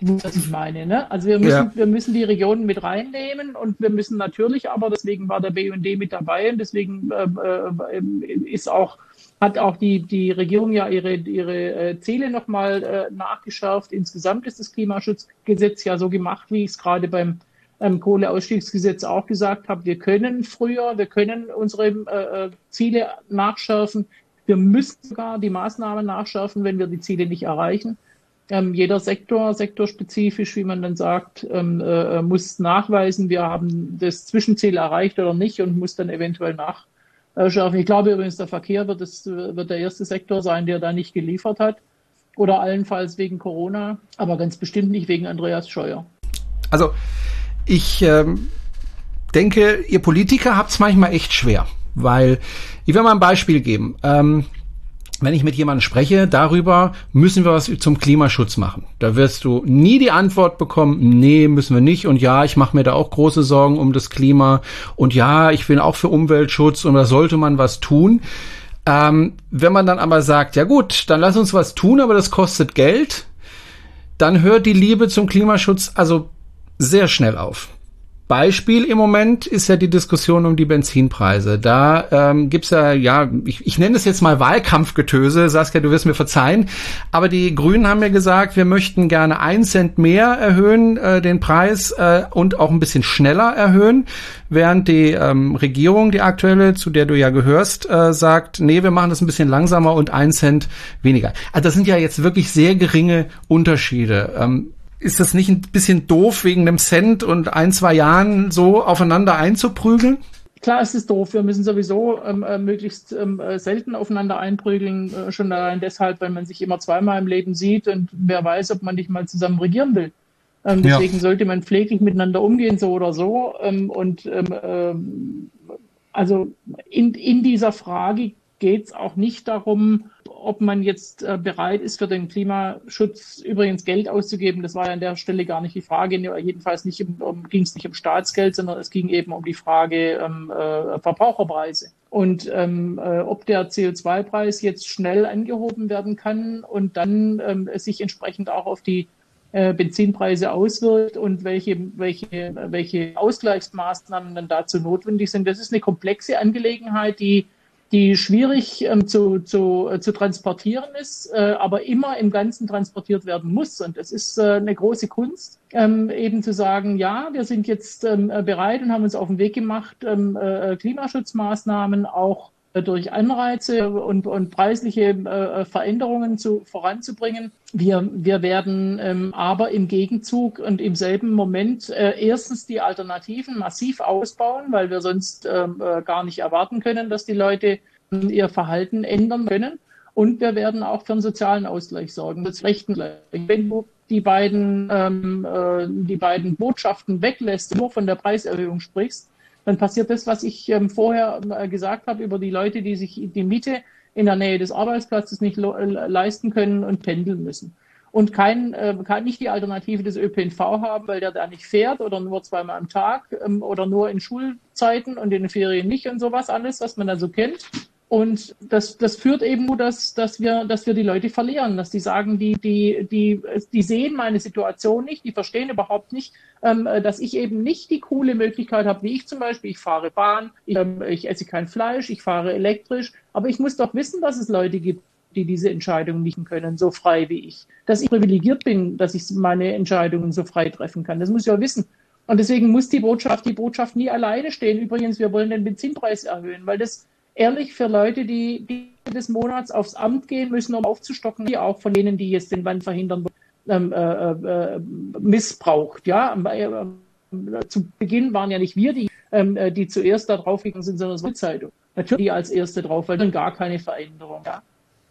was ich meine. Ne? Also wir müssen, ja. wir müssen die Regionen mit reinnehmen und wir müssen natürlich aber, deswegen war der BUND mit dabei und deswegen äh, äh, ist auch, hat auch die, die Regierung ja ihre, ihre äh, Ziele nochmal äh, nachgeschärft. Insgesamt ist das Klimaschutzgesetz ja so gemacht, wie ich es gerade beim ähm, Kohleausstiegsgesetz auch gesagt habe. Wir können früher, wir können unsere äh, äh, Ziele nachschärfen. Wir müssen sogar die Maßnahmen nachschärfen, wenn wir die Ziele nicht erreichen ähm, jeder Sektor, sektorspezifisch, wie man dann sagt, ähm, äh, muss nachweisen, wir haben das Zwischenziel erreicht oder nicht und muss dann eventuell nachschärfen. Ich glaube übrigens, der Verkehr wird, das, wird der erste Sektor sein, der da nicht geliefert hat. Oder allenfalls wegen Corona, aber ganz bestimmt nicht wegen Andreas Scheuer. Also ich ähm, denke, ihr Politiker habt es manchmal echt schwer, weil ich will mal ein Beispiel geben. Ähm, wenn ich mit jemandem spreche darüber, müssen wir was zum Klimaschutz machen. Da wirst du nie die Antwort bekommen, nee, müssen wir nicht. Und ja, ich mache mir da auch große Sorgen um das Klima. Und ja, ich bin auch für Umweltschutz und da sollte man was tun. Ähm, wenn man dann aber sagt, ja gut, dann lass uns was tun, aber das kostet Geld, dann hört die Liebe zum Klimaschutz also sehr schnell auf. Beispiel im Moment ist ja die Diskussion um die Benzinpreise. Da ähm, gibt's ja, ja, ich, ich nenne es jetzt mal Wahlkampfgetöse. Saskia, du wirst mir verzeihen. Aber die Grünen haben ja gesagt, wir möchten gerne ein Cent mehr erhöhen, äh, den Preis, äh, und auch ein bisschen schneller erhöhen. Während die ähm, Regierung, die aktuelle, zu der du ja gehörst, äh, sagt, nee, wir machen das ein bisschen langsamer und ein Cent weniger. Also das sind ja jetzt wirklich sehr geringe Unterschiede. Ähm, ist das nicht ein bisschen doof, wegen einem Cent und ein, zwei Jahren so aufeinander einzuprügeln? Klar, es ist doof. Wir müssen sowieso ähm, äh, möglichst ähm, äh, selten aufeinander einprügeln, äh, schon allein deshalb, weil man sich immer zweimal im Leben sieht und wer weiß, ob man nicht mal zusammen regieren will. Ähm, deswegen ja. sollte man pfleglich miteinander umgehen, so oder so. Ähm, und ähm, ähm, also in, in dieser Frage geht es auch nicht darum, ob man jetzt äh, bereit ist, für den Klimaschutz übrigens Geld auszugeben. Das war ja an der Stelle gar nicht die Frage. Jedenfalls nicht um, ging es nicht um Staatsgeld, sondern es ging eben um die Frage ähm, äh, Verbraucherpreise. Und ähm, äh, ob der CO2-Preis jetzt schnell angehoben werden kann und dann ähm, sich entsprechend auch auf die äh, Benzinpreise auswirkt und welche, welche, welche Ausgleichsmaßnahmen dann dazu notwendig sind. Das ist eine komplexe Angelegenheit, die die schwierig ähm, zu, zu, äh, zu transportieren ist, äh, aber immer im Ganzen transportiert werden muss. Und es ist äh, eine große Kunst, ähm, eben zu sagen, ja, wir sind jetzt ähm, bereit und haben uns auf den Weg gemacht, ähm, äh, Klimaschutzmaßnahmen auch durch Anreize und, und preisliche äh, Veränderungen zu, voranzubringen. Wir, wir werden ähm, aber im Gegenzug und im selben Moment äh, erstens die Alternativen massiv ausbauen, weil wir sonst ähm, äh, gar nicht erwarten können, dass die Leute äh, ihr Verhalten ändern können. Und wir werden auch für einen sozialen Ausgleich sorgen, das Rechtengleich. Wenn du die beiden, ähm, äh, die beiden Botschaften weglässt, nur von der Preiserhöhung sprichst, dann passiert das, was ich ähm, vorher äh, gesagt habe über die Leute, die sich die Miete in der Nähe des Arbeitsplatzes nicht äh, leisten können und pendeln müssen. Und kein, äh, kann nicht die Alternative des ÖPNV haben, weil der da nicht fährt oder nur zweimal am Tag ähm, oder nur in Schulzeiten und in den Ferien nicht und sowas alles, was man da so kennt. Und das, das führt eben nur, dass, dass, wir, dass wir die Leute verlieren, dass die sagen, die, die, die, die sehen meine Situation nicht, die verstehen überhaupt nicht, ähm, dass ich eben nicht die coole Möglichkeit habe, wie ich zum Beispiel, ich fahre Bahn, ich, ähm, ich esse kein Fleisch, ich fahre elektrisch, aber ich muss doch wissen, dass es Leute gibt, die diese Entscheidungen nicht können, so frei wie ich. Dass ich privilegiert bin, dass ich meine Entscheidungen so frei treffen kann. Das muss ich ja wissen. Und deswegen muss die Botschaft, die Botschaft nie alleine stehen. Übrigens, wir wollen den Benzinpreis erhöhen, weil das ehrlich für Leute, die, die des Monats aufs Amt gehen müssen, um aufzustocken, die auch von denen, die jetzt den Wand verhindern, ähm, äh, äh, missbraucht. Ja, äh, zu Beginn waren ja nicht wir, die, ähm, äh, die zuerst da draufgegangen sind, sondern die Zeitung. Natürlich die als erste drauf, weil dann gar keine Veränderung. Ja.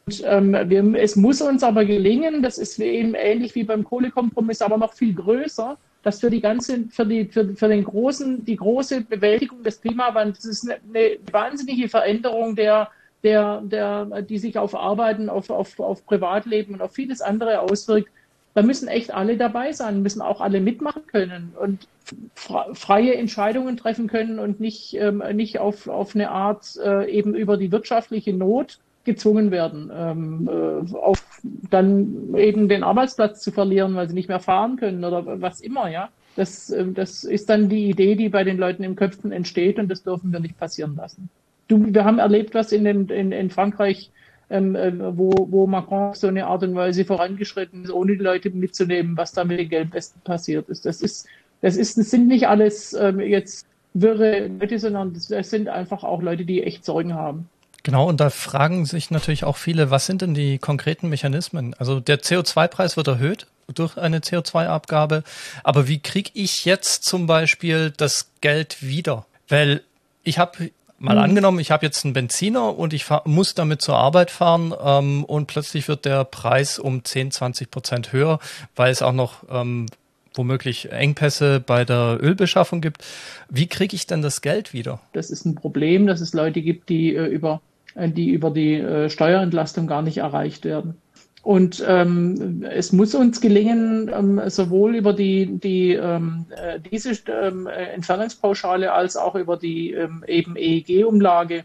Und, ähm, wir, es muss uns aber gelingen, das ist eben ähnlich wie beim Kohlekompromiss, aber noch viel größer, dass für die ganze, für die, für, für den großen, die große Bewältigung des Klimawandels, ist eine, eine wahnsinnige Veränderung der, der, der, die sich auf Arbeiten, auf, auf, auf Privatleben und auf vieles andere auswirkt. Da müssen echt alle dabei sein, müssen auch alle mitmachen können und freie Entscheidungen treffen können und nicht, ähm, nicht auf, auf eine Art äh, eben über die wirtschaftliche Not gezwungen werden, ähm, äh, auf dann eben den Arbeitsplatz zu verlieren, weil sie nicht mehr fahren können oder was immer, ja. Das, äh, das ist dann die Idee, die bei den Leuten im Köpfen entsteht und das dürfen wir nicht passieren lassen. Du, wir haben erlebt, was in, den, in, in Frankreich, ähm, äh, wo, wo Macron so eine Art und Weise vorangeschritten ist, ohne die Leute mitzunehmen, was da mit den Gelbwesten passiert ist. Das ist, das ist, das sind nicht alles ähm, jetzt wirre Leute, sondern das sind einfach auch Leute, die echt Sorgen haben. Genau, und da fragen sich natürlich auch viele, was sind denn die konkreten Mechanismen? Also der CO2-Preis wird erhöht durch eine CO2-Abgabe, aber wie kriege ich jetzt zum Beispiel das Geld wieder? Weil ich habe mal mhm. angenommen, ich habe jetzt einen Benziner und ich fahr, muss damit zur Arbeit fahren ähm, und plötzlich wird der Preis um 10, 20 Prozent höher, weil es auch noch ähm, womöglich Engpässe bei der Ölbeschaffung gibt. Wie kriege ich denn das Geld wieder? Das ist ein Problem, dass es Leute gibt, die äh, über die über die äh, Steuerentlastung gar nicht erreicht werden. Und ähm, es muss uns gelingen, ähm, sowohl über die, die ähm, äh, diese ähm, Entfernungspauschale als auch über die ähm, eben EEG-Umlage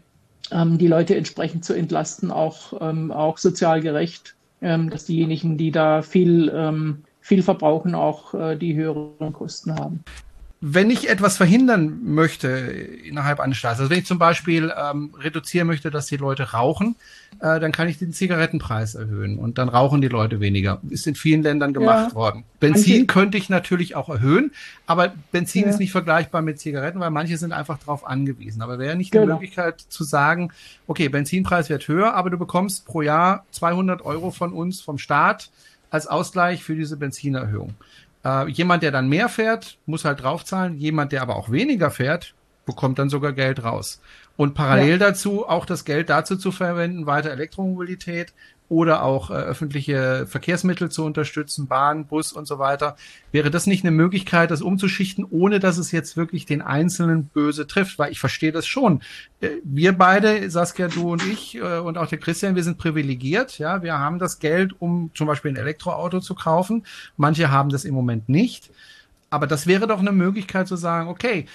ähm, die Leute entsprechend zu entlasten, auch, ähm, auch sozial gerecht, ähm, dass diejenigen, die da viel, ähm, viel verbrauchen, auch äh, die höheren Kosten haben wenn ich etwas verhindern möchte innerhalb eines Staates, also wenn ich zum Beispiel ähm, reduzieren möchte, dass die Leute rauchen, äh, dann kann ich den Zigarettenpreis erhöhen und dann rauchen die Leute weniger. Ist in vielen Ländern gemacht ja. worden. Benzin manche, könnte ich natürlich auch erhöhen, aber Benzin ja. ist nicht vergleichbar mit Zigaretten, weil manche sind einfach darauf angewiesen. Aber wäre nicht genau. die Möglichkeit zu sagen, okay, Benzinpreis wird höher, aber du bekommst pro Jahr 200 Euro von uns, vom Staat, als Ausgleich für diese Benzinerhöhung. Äh, jemand, der dann mehr fährt, muss halt draufzahlen. Jemand, der aber auch weniger fährt, bekommt dann sogar Geld raus. Und parallel ja. dazu auch das Geld dazu zu verwenden, weiter Elektromobilität oder auch äh, öffentliche Verkehrsmittel zu unterstützen, Bahn, Bus und so weiter. Wäre das nicht eine Möglichkeit, das umzuschichten, ohne dass es jetzt wirklich den Einzelnen böse trifft? Weil ich verstehe das schon. Äh, wir beide, Saskia, du und ich äh, und auch der Christian, wir sind privilegiert. Ja, wir haben das Geld, um zum Beispiel ein Elektroauto zu kaufen. Manche haben das im Moment nicht. Aber das wäre doch eine Möglichkeit zu sagen, okay,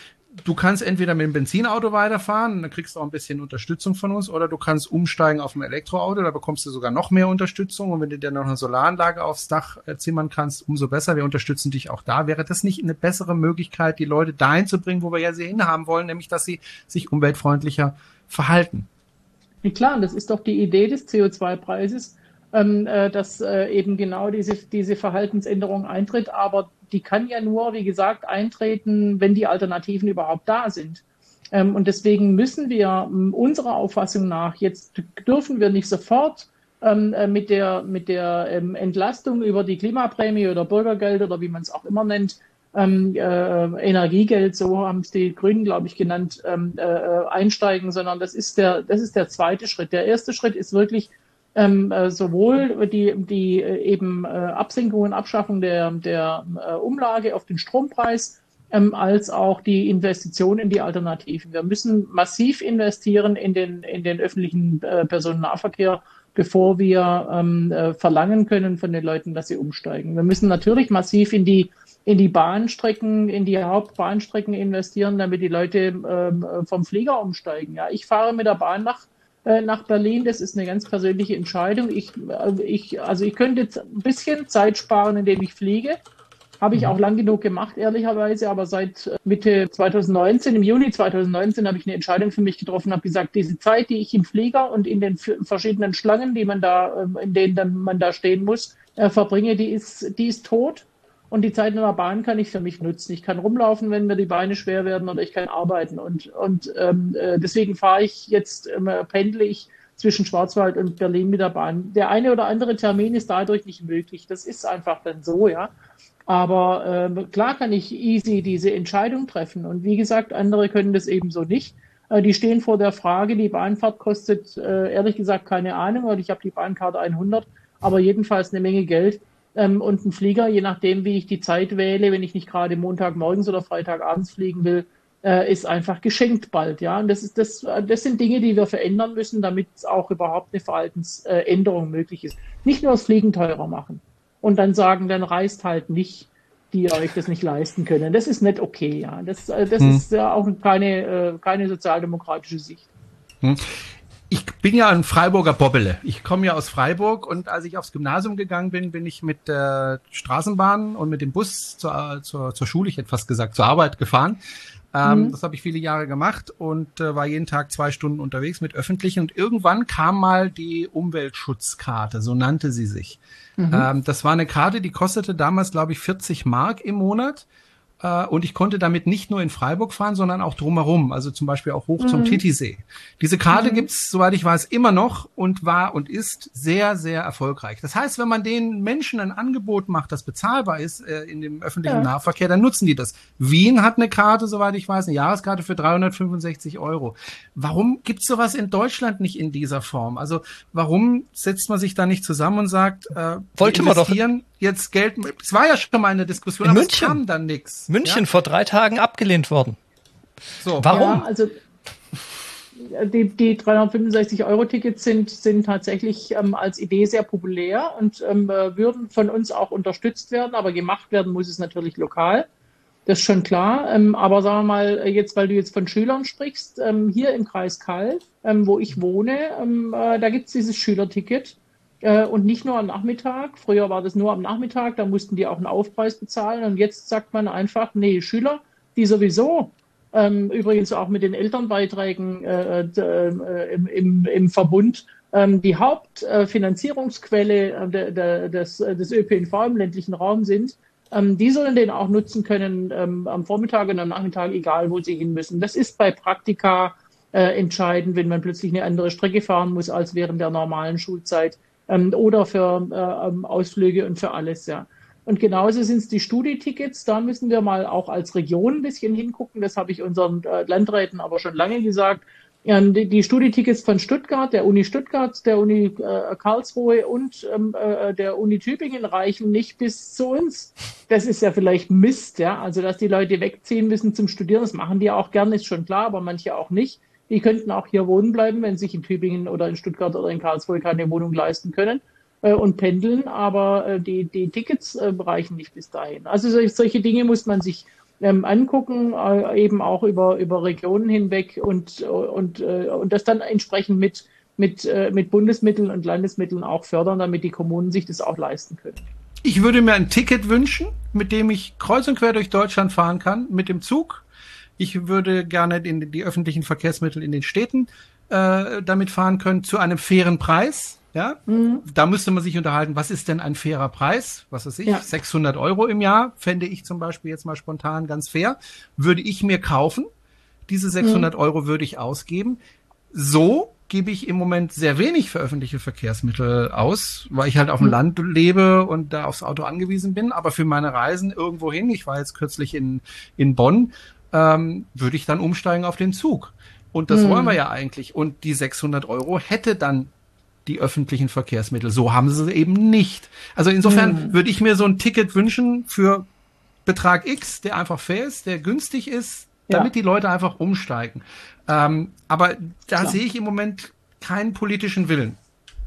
du kannst entweder mit dem Benzinauto weiterfahren, dann kriegst du auch ein bisschen Unterstützung von uns, oder du kannst umsteigen auf ein Elektroauto, da bekommst du sogar noch mehr Unterstützung. Und wenn du dir noch eine Solaranlage aufs Dach äh, zimmern kannst, umso besser. Wir unterstützen dich auch da. Wäre das nicht eine bessere Möglichkeit, die Leute dahin zu bringen, wo wir ja sie hinhaben wollen, nämlich dass sie sich umweltfreundlicher verhalten? Ja, klar, das ist doch die Idee des CO2-Preises, ähm, äh, dass äh, eben genau diese, diese Verhaltensänderung eintritt. Aber die kann ja nur, wie gesagt, eintreten, wenn die Alternativen überhaupt da sind. Ähm, und deswegen müssen wir ähm, unserer Auffassung nach, jetzt dürfen wir nicht sofort ähm, äh, mit der, mit der ähm, Entlastung über die Klimaprämie oder Bürgergeld oder wie man es auch immer nennt, ähm, äh, Energiegeld, so haben es die Grünen, glaube ich, genannt, ähm, äh, einsteigen, sondern das ist der, das ist der zweite Schritt. Der erste Schritt ist wirklich ähm, äh, sowohl die, die äh, eben äh, Absenkung und Abschaffung der, der äh, Umlage auf den Strompreis ähm, als auch die Investition in die Alternativen. Wir müssen massiv investieren in den, in den öffentlichen äh, Personennahverkehr, bevor wir ähm, äh, verlangen können von den Leuten, dass sie umsteigen. Wir müssen natürlich massiv in die in die Bahnstrecken, in die Hauptbahnstrecken investieren, damit die Leute ähm, vom Flieger umsteigen. Ja, ich fahre mit der Bahn nach äh, nach Berlin. Das ist eine ganz persönliche Entscheidung. Ich, also ich, also ich könnte jetzt ein bisschen Zeit sparen, indem ich fliege. Habe ich mhm. auch lang genug gemacht, ehrlicherweise. Aber seit Mitte 2019, im Juni 2019, habe ich eine Entscheidung für mich getroffen, habe gesagt, diese Zeit, die ich im Flieger und in den verschiedenen Schlangen, die man da, ähm, in denen dann man da stehen muss, äh, verbringe, die ist, die ist tot. Und die Zeit in der Bahn kann ich für mich nutzen. Ich kann rumlaufen, wenn mir die Beine schwer werden oder ich kann arbeiten. Und, und ähm, äh, deswegen fahre ich jetzt, ähm, pendle ich zwischen Schwarzwald und Berlin mit der Bahn. Der eine oder andere Termin ist dadurch nicht möglich. Das ist einfach dann so, ja. Aber ähm, klar kann ich easy diese Entscheidung treffen. Und wie gesagt, andere können das ebenso nicht. Äh, die stehen vor der Frage, die Bahnfahrt kostet äh, ehrlich gesagt keine Ahnung, weil ich habe die Bahnkarte 100, aber jedenfalls eine Menge Geld. Ähm, und ein Flieger, je nachdem, wie ich die Zeit wähle, wenn ich nicht gerade Montagmorgens oder Freitagabends fliegen will, äh, ist einfach geschenkt bald. Ja, und das ist das, das sind Dinge, die wir verändern müssen, damit auch überhaupt eine Verhaltensänderung möglich ist. Nicht nur das Fliegen teurer machen und dann sagen, dann reist halt nicht, die euch das nicht leisten können. Das ist nicht okay. Ja, das, äh, das hm. ist ja auch keine äh, keine sozialdemokratische Sicht. Hm ich bin ja ein Freiburger Bobbele. Ich komme ja aus Freiburg und als ich aufs Gymnasium gegangen bin, bin ich mit der Straßenbahn und mit dem Bus zur, zur, zur Schule, ich hätte fast gesagt, zur Arbeit gefahren. Ähm, mhm. Das habe ich viele Jahre gemacht und äh, war jeden Tag zwei Stunden unterwegs mit öffentlichen. Und irgendwann kam mal die Umweltschutzkarte, so nannte sie sich. Mhm. Ähm, das war eine Karte, die kostete damals, glaube ich, 40 Mark im Monat. Äh, und ich konnte damit nicht nur in Freiburg fahren, sondern auch drumherum, also zum Beispiel auch hoch mhm. zum Titisee. Diese Karte mhm. gibt's, soweit ich weiß, immer noch und war und ist sehr, sehr erfolgreich. Das heißt, wenn man den Menschen ein Angebot macht, das bezahlbar ist äh, in dem öffentlichen ja. Nahverkehr, dann nutzen die das. Wien hat eine Karte, soweit ich weiß, eine Jahreskarte für 365 Euro. Warum gibt's sowas in Deutschland nicht in dieser Form? Also warum setzt man sich da nicht zusammen und sagt, äh, wollte man doch jetzt Geld. Es war ja schon mal eine Diskussion, in aber München. es kam dann nichts. München ja? vor drei Tagen abgelehnt worden. So. Warum? Ja, also die, die 365-Euro-Tickets sind, sind tatsächlich ähm, als Idee sehr populär und ähm, äh, würden von uns auch unterstützt werden, aber gemacht werden muss es natürlich lokal. Das ist schon klar. Ähm, aber sagen wir mal, jetzt, weil du jetzt von Schülern sprichst, ähm, hier im Kreis Kalf, ähm, wo ich wohne, ähm, äh, da gibt es dieses Schülerticket. Äh, und nicht nur am Nachmittag. Früher war das nur am Nachmittag, da mussten die auch einen Aufpreis bezahlen. Und jetzt sagt man einfach, nee, Schüler, die sowieso ähm, übrigens auch mit den Elternbeiträgen äh, äh, im, im, im, Verbund ähm, die Hauptfinanzierungsquelle äh, de, de, des, des ÖPNV im ländlichen Raum sind, ähm, die sollen den auch nutzen können ähm, am Vormittag und am Nachmittag, egal wo sie hin müssen. Das ist bei Praktika äh, entscheidend, wenn man plötzlich eine andere Strecke fahren muss als während der normalen Schulzeit ähm, oder für äh, ähm, Ausflüge und für alles, ja. Und genauso sind es die Studietickets. Da müssen wir mal auch als Region ein bisschen hingucken. Das habe ich unseren äh, Landräten aber schon lange gesagt. Ähm, die, die Studietickets von Stuttgart, der Uni Stuttgart, der Uni äh, Karlsruhe und ähm, äh, der Uni Tübingen reichen nicht bis zu uns. Das ist ja vielleicht Mist, ja. Also, dass die Leute wegziehen müssen zum Studieren, das machen die auch gerne, ist schon klar, aber manche auch nicht. Die könnten auch hier wohnen bleiben, wenn sich in Tübingen oder in Stuttgart oder in Karlsruhe keine Wohnung leisten können äh, und pendeln, aber äh, die, die Tickets äh, reichen nicht bis dahin. Also solche, solche Dinge muss man sich ähm, angucken, äh, eben auch über, über Regionen hinweg und, und, äh, und das dann entsprechend mit, mit, äh, mit Bundesmitteln und Landesmitteln auch fördern, damit die Kommunen sich das auch leisten können. Ich würde mir ein Ticket wünschen, mit dem ich kreuz und quer durch Deutschland fahren kann, mit dem Zug ich würde gerne in die öffentlichen Verkehrsmittel in den Städten äh, damit fahren können zu einem fairen Preis. Ja, mhm. da müsste man sich unterhalten, was ist denn ein fairer Preis? Was weiß ich, ja. 600 Euro im Jahr fände ich zum Beispiel jetzt mal spontan ganz fair. Würde ich mir kaufen. Diese 600 mhm. Euro würde ich ausgeben. So gebe ich im Moment sehr wenig für öffentliche Verkehrsmittel aus, weil ich halt auf dem mhm. Land lebe und da aufs Auto angewiesen bin. Aber für meine Reisen irgendwo hin, ich war jetzt kürzlich in, in Bonn, ähm, würde ich dann umsteigen auf den Zug. Und das mhm. wollen wir ja eigentlich. Und die 600 Euro hätte dann die öffentlichen Verkehrsmittel. So haben sie eben nicht. Also insofern mhm. würde ich mir so ein Ticket wünschen für Betrag X, der einfach fair ist, der günstig ist, damit ja. die Leute einfach umsteigen. Ähm, aber da Klar. sehe ich im Moment keinen politischen Willen.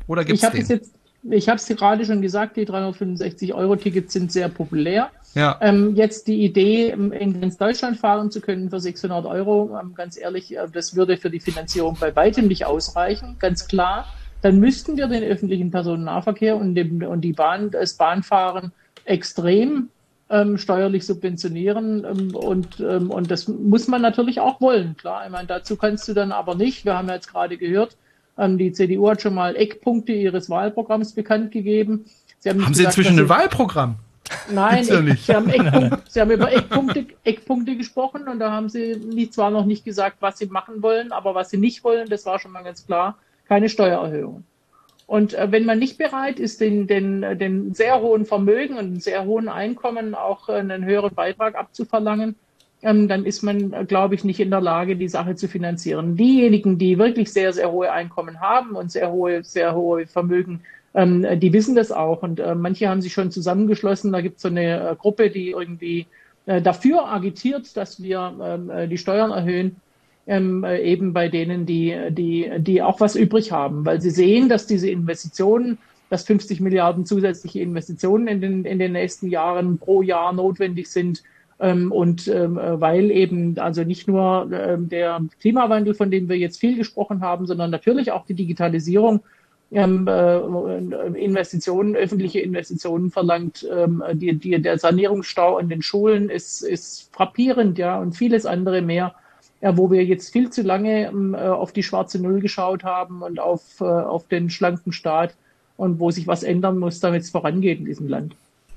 Oder gibt es den? Jetzt, ich habe es gerade schon gesagt, die 365-Euro-Tickets sind sehr populär. Ja. Ähm, jetzt die Idee, in ganz Deutschland fahren zu können für 600 Euro, ähm, ganz ehrlich, äh, das würde für die Finanzierung bei weitem nicht ausreichen, ganz klar dann müssten wir den öffentlichen Personennahverkehr und, dem, und die Bahn, das Bahnfahren extrem ähm, steuerlich subventionieren ähm, und, ähm, und das muss man natürlich auch wollen, klar. Ich meine, dazu kannst du dann aber nicht, wir haben ja jetzt gerade gehört, ähm, die CDU hat schon mal Eckpunkte ihres Wahlprogramms bekannt gegeben. Sie haben, haben Sie inzwischen ein Wahlprogramm? Nein, ich, sie, haben Eckpunkte, sie haben über Eckpunkte, Eckpunkte gesprochen und da haben sie nicht, zwar noch nicht gesagt, was sie machen wollen, aber was sie nicht wollen, das war schon mal ganz klar keine Steuererhöhung. Und äh, wenn man nicht bereit ist, den, den, den sehr hohen Vermögen und sehr hohen Einkommen auch äh, einen höheren Beitrag abzuverlangen, ähm, dann ist man, äh, glaube ich, nicht in der Lage, die Sache zu finanzieren. Diejenigen, die wirklich sehr, sehr hohe Einkommen haben und sehr hohe, sehr hohe Vermögen, ähm, die wissen das auch. Und äh, manche haben sich schon zusammengeschlossen. Da gibt es so eine äh, Gruppe, die irgendwie äh, dafür agitiert, dass wir ähm, äh, die Steuern erhöhen ähm, äh, eben bei denen, die, die, die auch was übrig haben, weil sie sehen, dass diese Investitionen, dass 50 Milliarden zusätzliche Investitionen in den, in den nächsten Jahren pro Jahr notwendig sind. Ähm, und ähm, weil eben also nicht nur ähm, der Klimawandel, von dem wir jetzt viel gesprochen haben, sondern natürlich auch die Digitalisierung ähm, äh, Investitionen, öffentliche Investitionen verlangt. Ähm, die, die, der Sanierungsstau in den Schulen ist, ist frappierend, ja, und vieles andere mehr ja, wo wir jetzt viel zu lange ähm, äh, auf die schwarze Null geschaut haben und auf, äh, auf den schlanken Staat und wo sich was ändern muss, damit es vorangeht in diesem Land.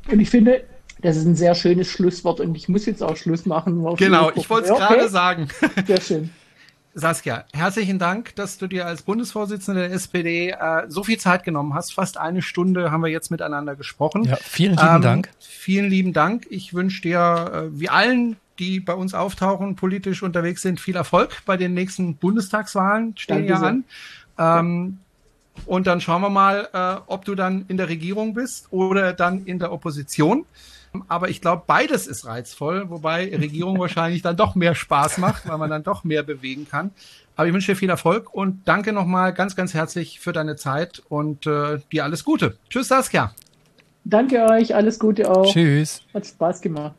Und ich finde, das ist ein sehr schönes Schlusswort und ich muss jetzt auch Schluss machen. Genau, ich wollte es okay. gerade sagen. Sehr schön. Saskia, herzlichen Dank, dass du dir als Bundesvorsitzende der SPD äh, so viel Zeit genommen hast. Fast eine Stunde haben wir jetzt miteinander gesprochen. Ja, vielen lieben ähm, Dank. Vielen lieben Dank. Ich wünsche dir, äh, wie allen die bei uns auftauchen, politisch unterwegs sind, viel Erfolg bei den nächsten Bundestagswahlen, stehen Danke ja an. Ähm, ja. Und dann schauen wir mal, äh, ob du dann in der Regierung bist oder dann in der Opposition. Aber ich glaube, beides ist reizvoll, wobei Regierung wahrscheinlich dann doch mehr Spaß macht, weil man dann doch mehr bewegen kann. Aber ich wünsche dir viel Erfolg und danke nochmal ganz, ganz herzlich für deine Zeit und äh, dir alles Gute. Tschüss, Saskia. Danke euch, alles Gute auch. Tschüss. Hat Spaß gemacht.